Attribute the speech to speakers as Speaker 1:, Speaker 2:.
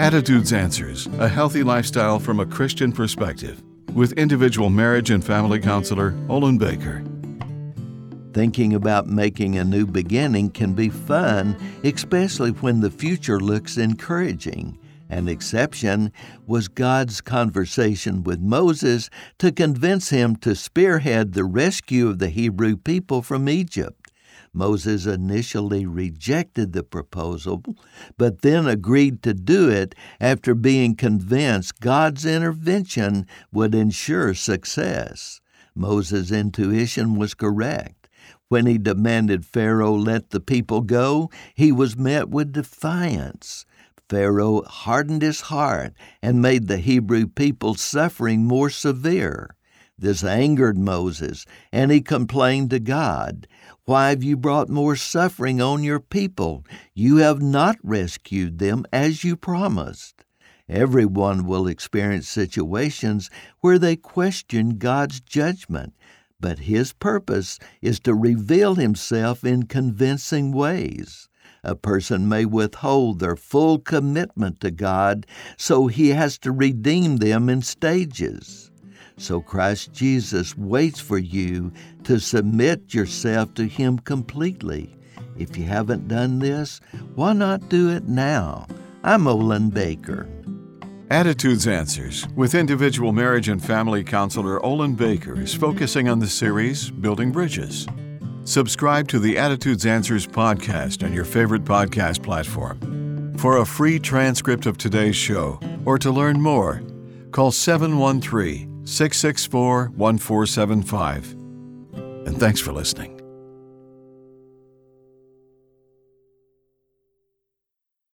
Speaker 1: Attitudes Answers A Healthy Lifestyle from a Christian Perspective with individual marriage and family counselor Olin Baker.
Speaker 2: Thinking about making a new beginning can be fun, especially when the future looks encouraging. An exception was God's conversation with Moses to convince him to spearhead the rescue of the Hebrew people from Egypt. Moses initially rejected the proposal, but then agreed to do it after being convinced God's intervention would ensure success. Moses' intuition was correct. When he demanded Pharaoh let the people go, he was met with defiance. Pharaoh hardened his heart and made the Hebrew people's suffering more severe. This angered Moses, and he complained to God, Why have you brought more suffering on your people? You have not rescued them as you promised. Everyone will experience situations where they question God's judgment, but His purpose is to reveal Himself in convincing ways. A person may withhold their full commitment to God, so He has to redeem them in stages. So Christ Jesus waits for you to submit yourself to Him completely. If you haven't done this, why not do it now? I'm Olin Baker.
Speaker 1: Attitudes Answers with individual marriage and family counselor Olin Baker is focusing on the series Building Bridges. Subscribe to the Attitudes Answers podcast on your favorite podcast platform. For a free transcript of today's show or to learn more, call 713 664 1475. And thanks for listening.